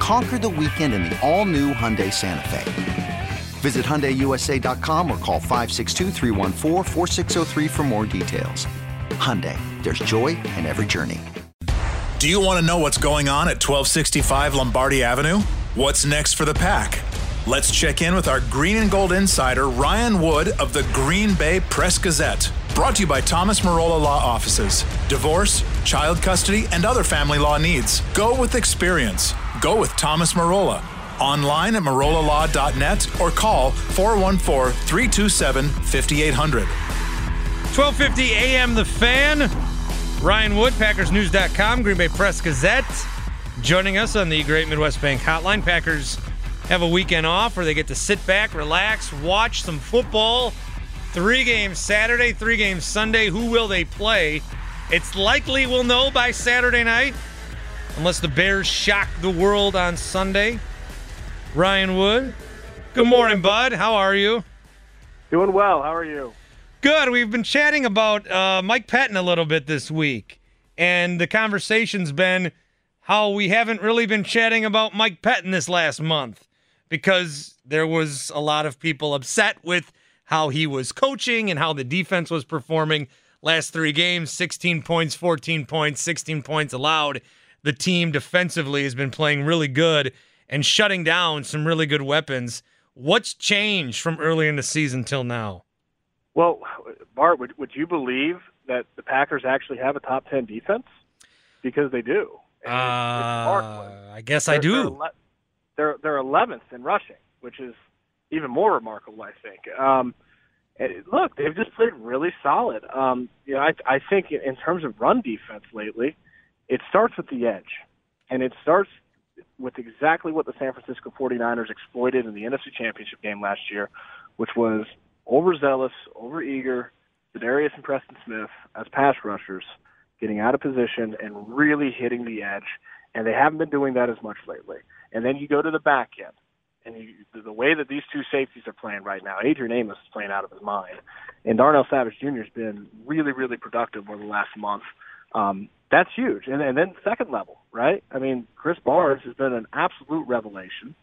Conquer the weekend in the all new Hyundai Santa Fe. Visit HyundaiUSA.com or call 562 for more details. Hyundai, there's joy in every journey. Do you want to know what's going on at 1265 Lombardi Avenue? What's next for the pack? Let's check in with our green and gold insider, Ryan Wood of the Green Bay Press Gazette. Brought to you by Thomas Marola Law Offices. Divorce, child custody, and other family law needs. Go with experience. Go with Thomas Marola. Online at marolalaw.net or call 414 327 5800. 1250 AM The Fan. Ryan Wood, PackersNews.com, Green Bay Press Gazette. Joining us on the Great Midwest Bank Hotline. Packers have a weekend off where they get to sit back, relax, watch some football. Three games Saturday, three games Sunday. Who will they play? It's likely we'll know by Saturday night, unless the Bears shock the world on Sunday. Ryan Wood. Good morning, bud. How are you? Doing well. How are you? Good. We've been chatting about uh, Mike Pettine a little bit this week, and the conversation's been how we haven't really been chatting about Mike Pettine this last month because there was a lot of people upset with how he was coaching and how the defense was performing. Last three games 16 points, 14 points, 16 points allowed. The team defensively has been playing really good and shutting down some really good weapons. What's changed from early in the season till now? Well, Bart, would, would you believe that the Packers actually have a top 10 defense? Because they do. Uh, I guess they're, I do. They're, they're 11th in rushing, which is even more remarkable, I think. Um, look, they've just played really solid. Um, you know, I, I think in terms of run defense lately, it starts with the edge, and it starts with exactly what the San Francisco 49ers exploited in the NFC Championship game last year, which was overzealous, overeager, Darius and Preston Smith as pass rushers, getting out of position and really hitting the edge. And they haven't been doing that as much lately. And then you go to the back end, and you, the way that these two safeties are playing right now, Adrian Amos is playing out of his mind, and Darnell Savage Jr. has been really, really productive over the last month. Um, that's huge. And, and then second level, right? I mean, Krys Barnes has been an absolute revelation.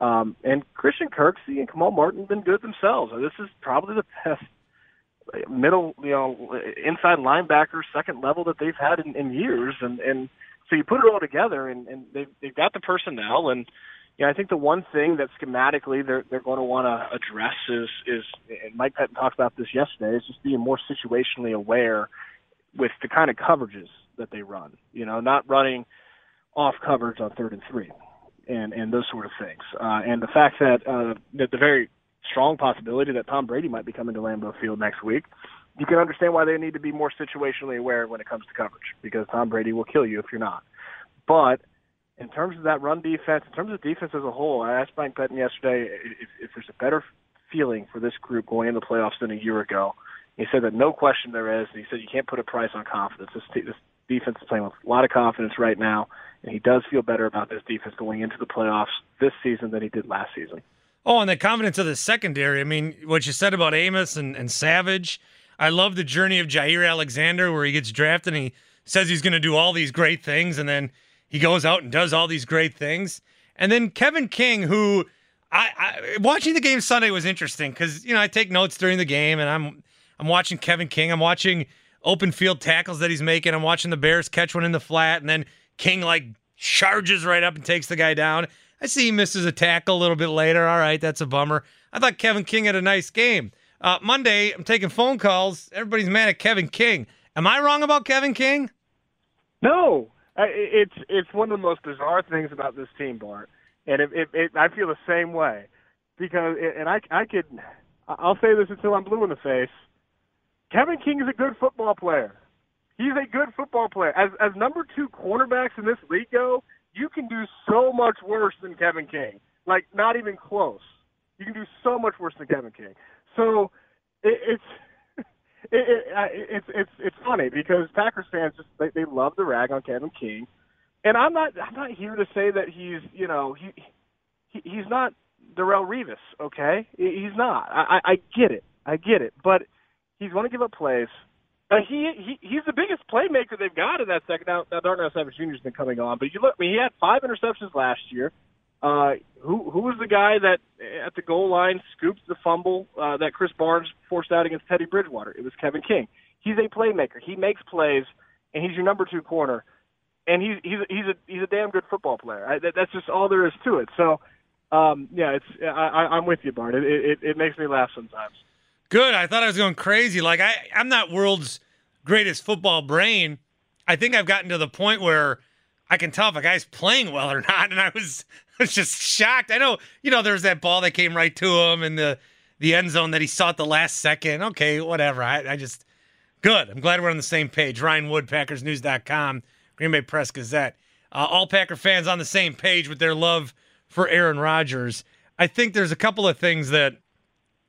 Um, and Christian Kirksey and Kamal Martin have been good themselves. This is probably the best middle, you know, inside linebacker, second level that they've had in, in years. And, and so you put it all together and, and they've, they've got the personnel. And, you know, I think the one thing that schematically they're, they're going to want to address is, is, and Mike Pettine talked about this yesterday, is just being more situationally aware with the kind of coverages that they run. You know, not running off coverage on third and three, and and those sort of things. Uh, and the fact that uh, that the very strong possibility that Tom Brady might be coming to Lambeau Field next week, you can understand why they need to be more situationally aware when it comes to coverage because Tom Brady will kill you if you're not. But in terms of that run defense, in terms of defense as a whole, I asked Mike Pettine yesterday if, if there's a better feeling for this group going into the playoffs than a year ago. He said that no question there is. And he said you can't put a price on confidence. This, this defense is playing with a lot of confidence right now, and he does feel better about this defense going into the playoffs this season than he did last season. Oh, and the confidence of the secondary. I mean, what you said about Amos and, and Savage. I love the journey of Jaire Alexander where he gets drafted and he says he's going to do all these great things, and then he goes out and does all these great things. And then Kevin King, who I, I watching the game Sunday was interesting because you know I take notes during the game and I'm I'm watching Kevin King. I'm watching open field tackles that he's making. I'm watching the Bears catch one in the flat, and then King like charges right up and takes the guy down. I see he misses a tackle a little bit later. All right, that's a bummer. I thought Kevin King had a nice game. Uh, Monday, I'm taking phone calls. Everybody's mad at Kevin King. Am I wrong about Kevin King? No, it's it's one of the most bizarre things about this team, Bart. And it, it, it, I feel the same way because, and I I could, I'll say this until I'm blue in the face. Kevin King is a good football player. He's a good football player. As as number two cornerbacks in this league go, you can do so much worse than Kevin King. Like not even close. You can do so much worse than Kevin King. So it, it's it, it, it's it's it's funny because Packers fans just they, they love the rag on Kevin King, and I'm not I'm not here to say that he's you know he, he he's not Darrelle Revis. Okay, he's not. I, I get it. I get it. But he's going to give up plays. Uh, he, he he's the biggest playmaker they've got in that second. Now, now Darnell Savage Jr. has been coming on, but you look. I mean, he had five interceptions last year. Uh, who who was the guy that at the goal line scooped the fumble uh, that Krys Barnes forced out against Teddy Bridgewater? It was Kevin King. He's a playmaker. He makes plays, and he's your number two corner. And he's he's he's a he's a damn good football player. I, that, that's just all there is to it. So, um, yeah, it's I, I, I'm with you, Bart. It, it it makes me laugh sometimes. Good. I thought I was going crazy. Like I I'm not world's greatest football brain. I think I've gotten to the point where I can tell if a guy's playing well or not. And I was, I was just shocked. I know, you know, there's that ball that came right to him in the the end zone that he saw at the last second. Okay, whatever. I, I just good. I'm glad we're on the same page. Ryan Wood, PackersNews.com, Green Bay Press Gazette. Uh, all Packer fans on the same page with their love for Aaron Rodgers. I think there's a couple of things that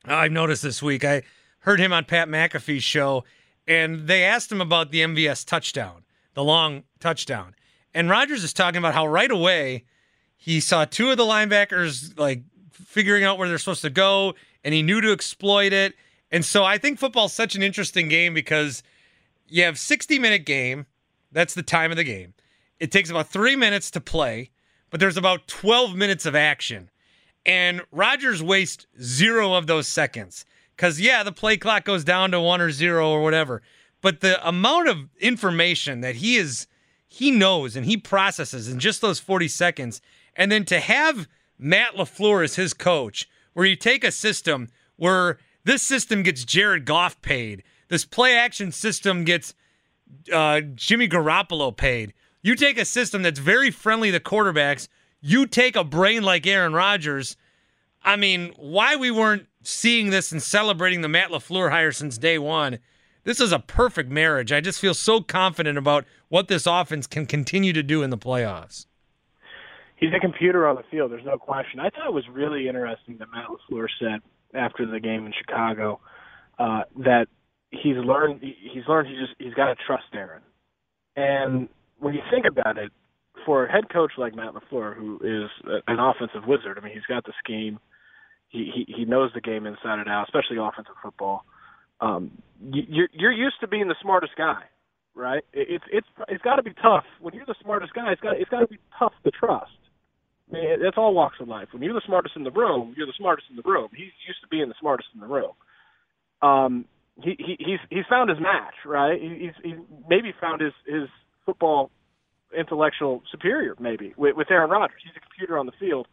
I've noticed this week. I heard him on Pat McAfee's show, and they asked him about the MVS touchdown, the long touchdown. And Rodgers is talking about how right away he saw two of the linebackers like figuring out where they're supposed to go, and he knew to exploit it. And so I think football's such an interesting game because you have 60 minute game. That's the time of the game. It takes about three minutes to play, but there's about 12 minutes of action. And Rodgers wastes zero of those seconds. Because, yeah, the play clock goes down to one or zero or whatever. But the amount of information that he is he knows and he processes in just those 40 seconds. And then to have Matt LaFleur as his coach, where you take a system where this system gets Jared Goff paid, this play action system gets uh, Jimmy Garoppolo paid. You take a system that's very friendly to quarterbacks, you take a brain like Aaron Rodgers. I mean, why we weren't seeing this and celebrating the Matt LaFleur hire since day one this is a perfect marriage. I just feel so confident about what this offense can continue to do in the playoffs. He's a computer on the field. There's no question. I thought it was really interesting that Matt LaFleur said after the game in Chicago uh, that he's learned. He's learned. He just he's got to trust Aaron. And when you think about it, for a head coach like Matt LaFleur, who is an offensive wizard, I mean, he's got the scheme. He he, he knows the game inside and out, especially offensive football um, you're you're used to being the smartest guy, right? It's it's it's got to be tough when you're the smartest guy. It's got it's got to be tough to trust. I mean, that's all walks of life. When you're the smartest in the room, you're the smartest in the room. He's used to being the smartest in the room. Um, he, he he's he's found his match, right? He's he's maybe found his his football intellectual superior, maybe with, with Aaron Rodgers. He's a computer on the field,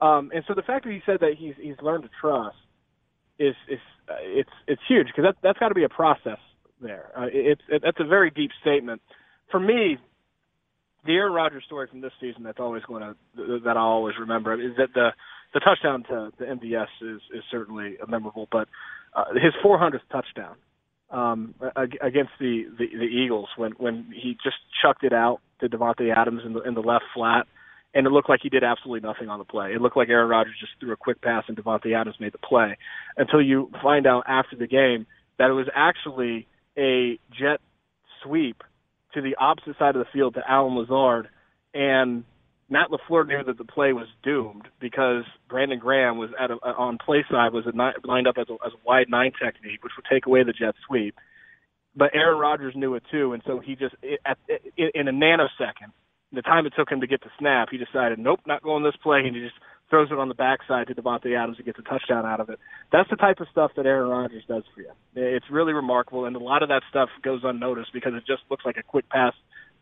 um, and so the fact that he said that he's he's learned to trust is is uh, it's it's huge because that that's got to be a process there. Uh, it's it, that's a very deep statement. For me, the Aaron Rodgers story from this season that's always going to that I'll always remember is that the the touchdown to the MVS is is certainly memorable, but uh, his 400th touchdown um, against the, the the Eagles when when he just chucked it out to Davante Adams in the in the left flat and it looked like he did absolutely nothing on the play. It looked like Aaron Rodgers just threw a quick pass and Davante Adams made the play until you find out after the game that it was actually a jet sweep to the opposite side of the field to Allen Lazard and Matt LaFleur knew that the play was doomed because Brandon Graham was at a, on play side was a nine, lined up as a, as a wide nine technique, which would take away the jet sweep. But Aaron Rodgers knew it too, and so he just at, in a nanosecond the time it took him to get the snap, he decided, nope, not going this play, and he just throws it on the backside to Davante Adams and gets a touchdown out of it. That's the type of stuff that Aaron Rodgers does for you. It's really remarkable, and a lot of that stuff goes unnoticed because it just looks like a quick pass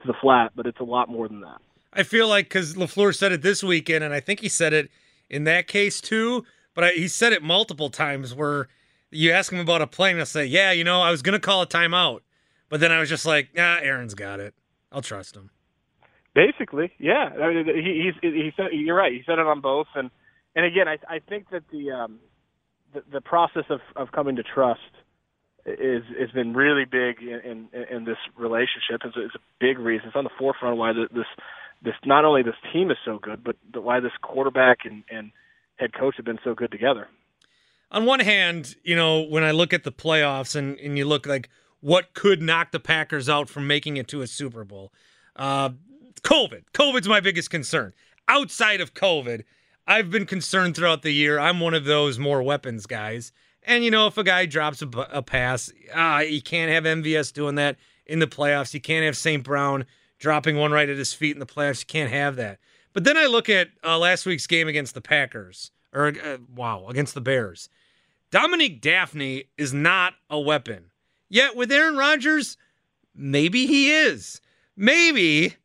to the flat, but it's a lot more than that. I feel like because LaFleur said it this weekend, and I think he said it in that case too, but I, he said it multiple times where you ask him about a play and he'll say, yeah, you know, I was going to call a timeout, but then I was just like, nah, Aaron's got it. I'll trust him. Basically, yeah. I mean, he, he's he said you're right. He said it on both, and and again, I I think that the um the, the process of of coming to trust is has been really big in in, in this relationship. It's, it's a big reason. It's on the forefront why this this not only this team is so good, but, but why this quarterback and, and head coach have been so good together. On one hand, you know, when I look at the playoffs and, and you look like what could knock the Packers out from making it to a Super Bowl, uh, COVID. COVID's my biggest concern. Outside of COVID, I've been concerned throughout the year. I'm one of those more weapons guys. And, you know, if a guy drops a, a pass, uh, you can't have MVS doing that in the playoffs. You can't have St. Brown dropping one right at his feet in the playoffs. You can't have that. But then I look at uh, last week's game against the Packers, or uh, wow, against the Bears. Dominique Dafney is not a weapon. Yet with Aaron Rodgers, maybe he is. Maybe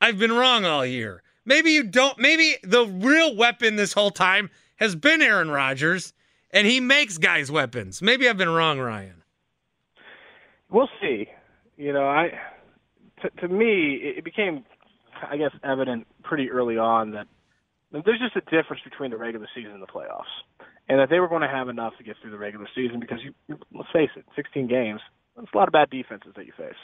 I've been wrong all year. Maybe you don't. Maybe the real weapon this whole time has been Aaron Rodgers, and he makes guys weapons. Maybe I've been wrong, Ryan. We'll see. You know, I to, to me it became, I guess, evident pretty early on that there's just a difference between the regular season and the playoffs, and that they were going to have enough to get through the regular season because you, let's face it, 16 games, that's a lot of bad defenses that you face.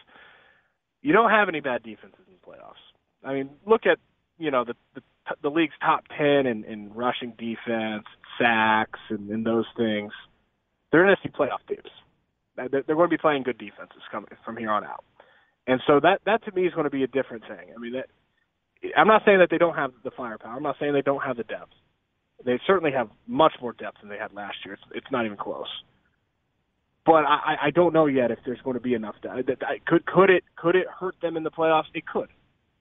You don't have any bad defenses in the playoffs. I mean, look at you know the the, the league's top 10 in, in rushing defense, sacks, and, and those things. They're NFC playoff teams. Uh, they're going to be playing good defenses coming from here on out. And so that that to me is going to be a different thing. I mean, that, I'm not saying that they don't have the firepower. I'm not saying they don't have the depth. They certainly have much more depth than they had last year. It's, it's not even close. But I, I don't know yet if there's going to be enough. Depth. Could could it could it hurt them in the playoffs? It could.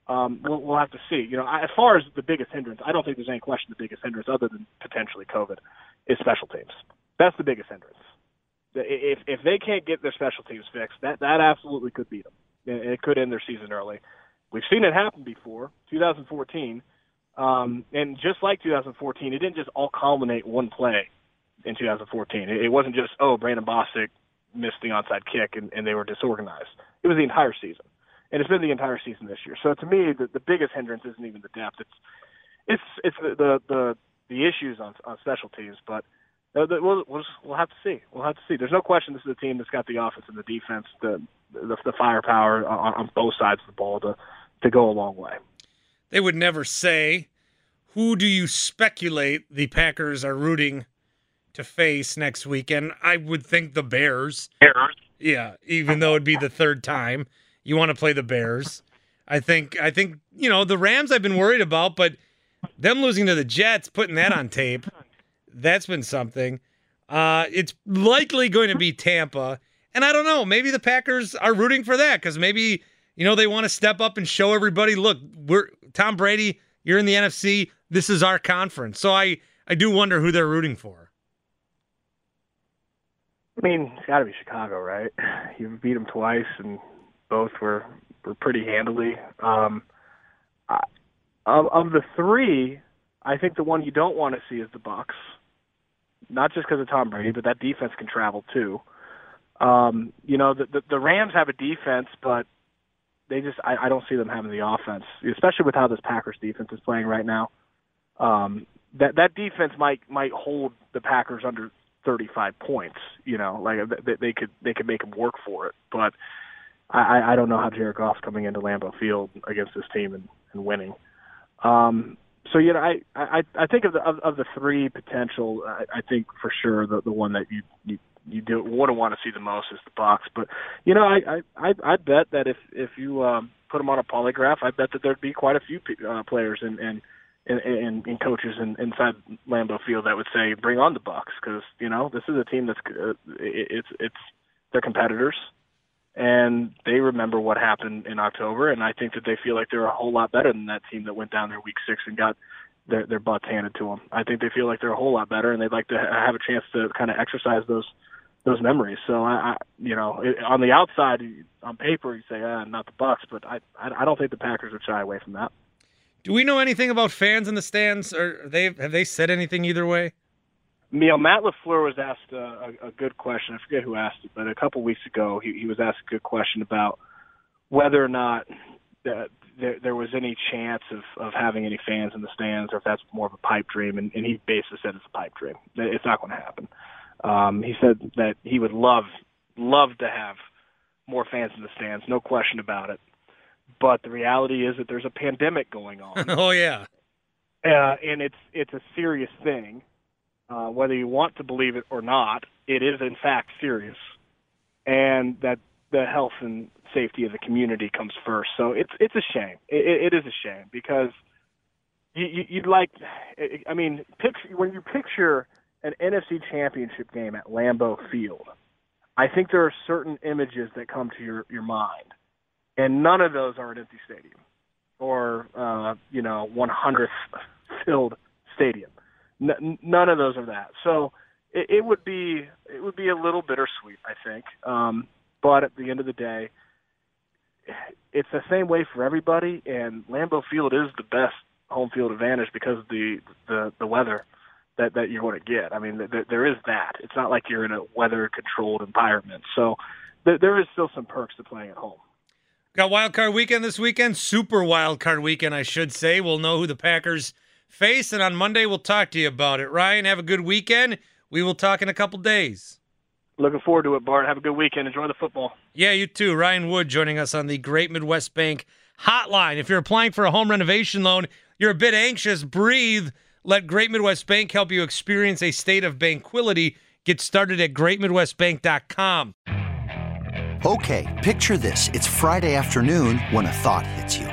Um, we'll, we'll have to see. You know, as far as the biggest hindrance, I don't think there's any question the biggest hindrance, other than potentially COVID, is special teams. That's the biggest hindrance. If if they can't get their special teams fixed, that that absolutely could beat them. It could end their season early. We've seen it happen before, 2014, um, and just like 2014, it didn't just all culminate one play in 2014. It, wasn't just oh Brandon Bostick missed the onside kick and, and they were disorganized. It was the entire season, and it's been the entire season this year. So to me, the, the biggest hindrance isn't even the depth. It's it's it's the the the, the issues on on special teams, but uh, we'll, we'll, we'll have to see. We'll have to see. There's no question this is a team that's got the offense and the defense, the the, the firepower on, on both sides of the ball to to go a long way. They would never say, "Who do you speculate the Packers are rooting to face next weekend?" I would think the Bears. Bears. Yeah, even though it'd be the third time, you want to play the Bears. I think. I think you know the Rams. I've been worried about, but them losing to the Jets, putting that on tape that's been something. Uh, it's likely going to be Tampa. And I don't know, maybe the Packers are rooting for that because maybe, you know, they want to step up and show everybody, look, we're Tom Brady, you're in the NFC. This is our conference. So I, I do wonder who they're rooting for. I mean, it's got to be Chicago, right? You beat them twice, and both were were pretty handily. Um, I, of, of the three, I think the one you don't want to see is the Bucs not just because of Tom Brady, but that defense can travel too. Um, you know, the, the the Rams have a defense, but they just I, I don't see them having the offense, especially with how this Packers defense is playing right now. Um, that that defense might might hold the Packers under 35 points. You know, like they, they could they could make them work for it, but I, I don't know how Jared Goff's coming into Lambeau Field against this team and, and winning. Um, so you know, I I I think of the of, of the three potential, I, I think for sure the the one that you you you do wouldn't want to see the most is the Bucs. But you know, I I I, bet that if if you um, put them on a polygraph, I bet that there'd be quite a few uh, players and and and, and, coaches in, inside Lambeau Field that would say, "Bring on the Bucs," because you know this is a team that's uh, it, it's it's they're competitors and they remember what happened in October, and I think that they feel like they're a whole lot better than that team that went down there week six and got their their butts handed to them. I think they feel like they're a whole lot better, and they'd like to have a chance to kind of exercise those those memories. So I, I you know, it, on the outside, on paper, you say, ah, not the Bucs, but I I don't think the Packers would shy away from that. Do we know anything about fans in the stands, or they have they said anything either way? Know, Matt LaFleur was asked a, a, good question. I forget who asked it, but a couple weeks ago, he, he was asked a good question about whether or not that there, there was any chance of, of having any fans in the stands, or if that's more of a pipe dream. And, and he basically said it's a pipe dream. It's not going to happen. Um, he said that he would love love to have more fans in the stands, no question about it. but the reality is that there's a pandemic going on. oh yeah, uh, and it's it's a serious thing. Uh, whether you want to believe it or not, it is in fact serious, and that the health and safety of the community comes first. So it's it's a shame. It, it is a shame because you, you, you'd like. I mean, picture when you picture an NFC Championship game at Lambeau Field. I think there are certain images that come to your your mind, and none of those are an empty stadium or uh, you know 100th filled stadium. N- none of those are that. So it, it would be it would be a little bittersweet, I think. Um, but at the end of the day, it's the same way for everybody, and Lambeau Field is the best home field advantage because of the the the weather that that you're going to get. I mean, th- there is that. It's not like you're in a weather controlled environment. So th- there is still some perks to playing at home. Got wild card weekend this weekend, super wild card weekend, I should say. We'll know who the Packers face, and on Monday we'll talk to you about it. Ryan, have a good weekend. We will talk in a couple days. Looking forward to it, Bart. Have a good weekend. Enjoy the football. Yeah, you too. Ryan Wood joining us on the Great Midwest Bank hotline. If you're applying for a home renovation loan, you're a bit anxious, breathe. Let Great Midwest Bank help you experience a state of banquility. Get started at greatmidwestbank.com. Okay, picture this. It's Friday afternoon when a thought hits you.